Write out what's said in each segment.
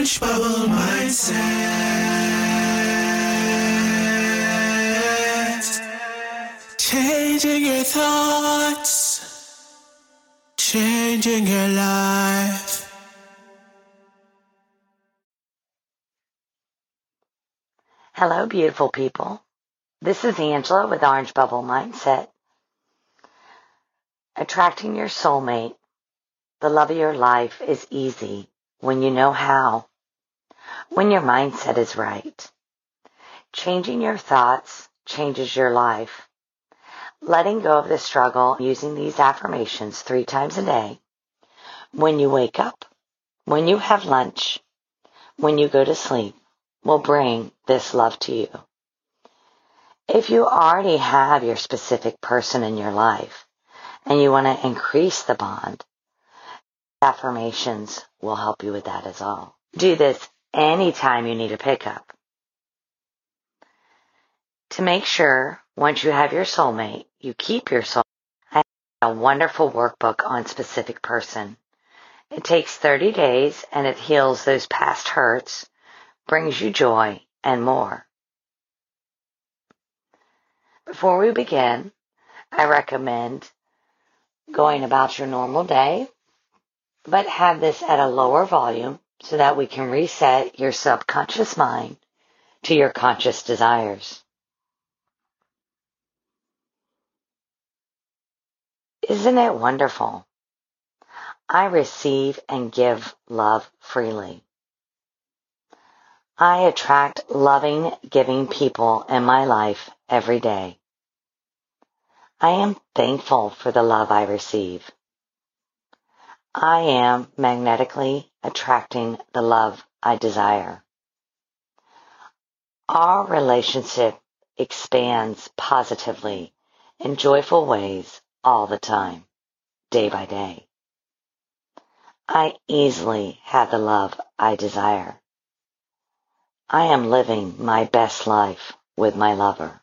Orange Bubble Mindset. Changing your thoughts, changing your life. Hello, beautiful people. This is Angela with Orange Bubble Mindset. Attracting your soulmate, the love of your life, is easy when you know how, when your mindset is right. Changing your thoughts changes your life. Letting go of the struggle using these affirmations three times a day, when you wake up, when you have lunch, when you go to sleep, will bring this love to you. If you already have your specific person in your life and you want to increase the bond, affirmations will help you with that as well. Do this anytime you need a pickup. To make sure, once you have your soulmate, you keep your soul. I have a wonderful workbook on specific person. It takes 30 days and it heals those past hurts, brings you joy, and more. Before we begin, I recommend going about your normal day but have this at a lower volume so that we can reset your subconscious mind to your conscious desires. Isn't it wonderful? I receive and give love freely. I attract loving, giving people in my life every day. I am thankful for the love I receive. I am magnetically attracting the love I desire. Our relationship expands positively in joyful ways all the time, day by day. I easily have the love I desire. I am living my best life with my lover.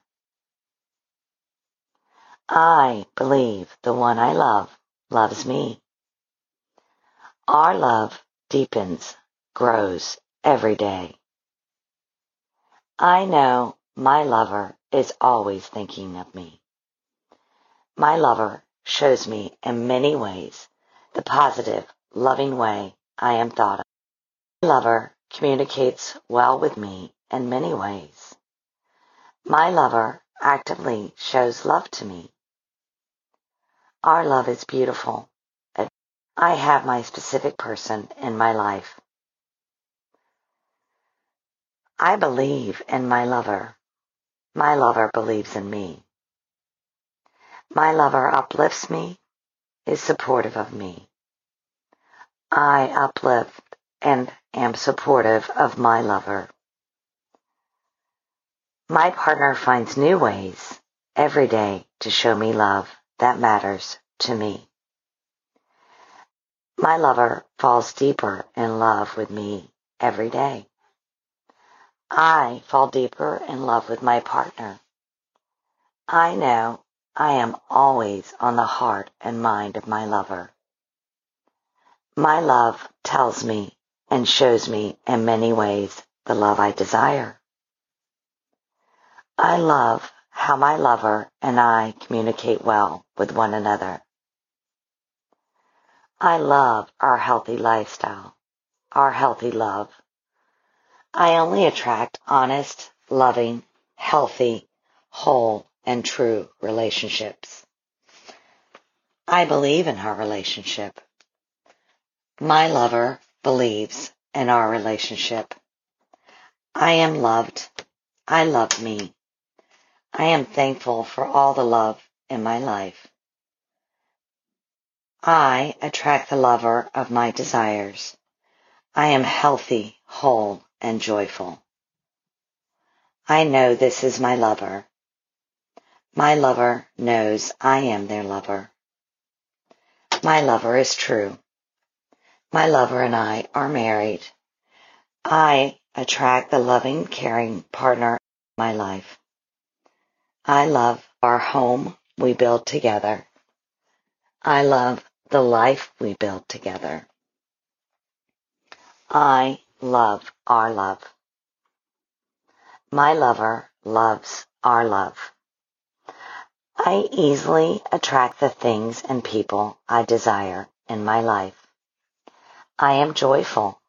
I believe the one I love loves me. Our love deepens, grows every day. I know my lover is always thinking of me. My lover shows me in many ways the positive, loving way I am thought of. My lover communicates well with me in many ways. My lover actively shows love to me. Our love is beautiful I have my specific person in my life. I believe in my lover. My lover believes in me. My lover uplifts me, is supportive of me. I uplift and am supportive of my lover. My partner finds new ways every day to show me love that matters to me. My lover falls deeper in love with me every day. I fall deeper in love with my partner. I know I am always on the heart and mind of my lover. My love tells me and shows me in many ways the love I desire. I love how my lover and I communicate well with one another. I love our healthy lifestyle, our healthy love. I only attract honest, loving, healthy, whole, and true relationships. I believe in our relationship. My lover believes in our relationship. I am loved. I love me. I am thankful for all the love in my life. I attract the lover of my desires. I am healthy, whole, and joyful. I know this is my lover. My lover knows I am their lover. My lover is true. My lover and I are married. I attract the loving, caring partner in my life. I love our home we build together. I love the life we build together. I love our love. My lover loves our love. I easily attract the things and people I desire in my life. I am joyful.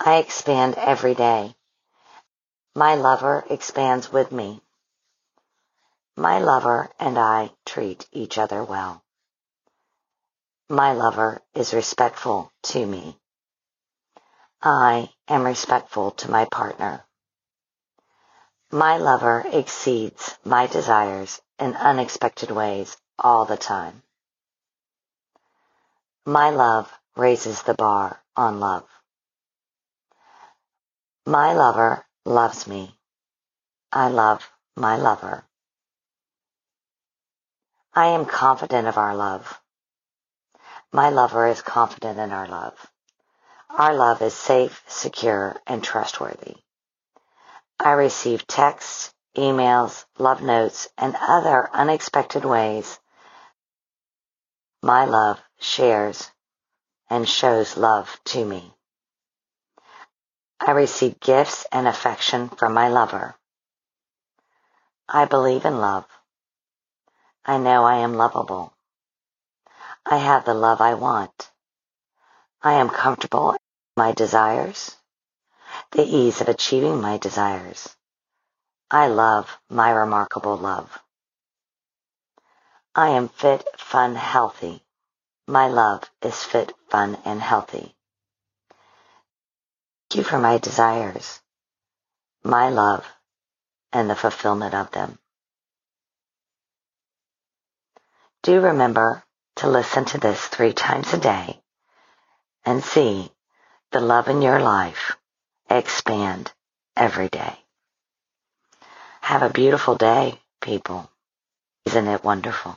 I expand every day. My lover expands with me. My lover and I treat each other well. My lover is respectful to me. I am respectful to my partner. My lover exceeds my desires in unexpected ways all the time. My love raises the bar on love. My lover loves me. I love my lover. I am confident of our love. My lover is confident in our love. Our love is safe, secure, and trustworthy. I receive texts, emails, love notes, and other unexpected ways my love shares and shows love to me. I receive gifts and affection from my lover. I believe in love. I know I am lovable. I have the love I want. I am comfortable in my desires, the ease of achieving my desires. I love my remarkable love. I am fit, fun, healthy. My love is fit, fun, and healthy. Thank you for my desires, my love, and the fulfillment of them. Do remember to listen to this three times a day and see the love in your life expand every day. Have a beautiful day, people. Isn't it wonderful?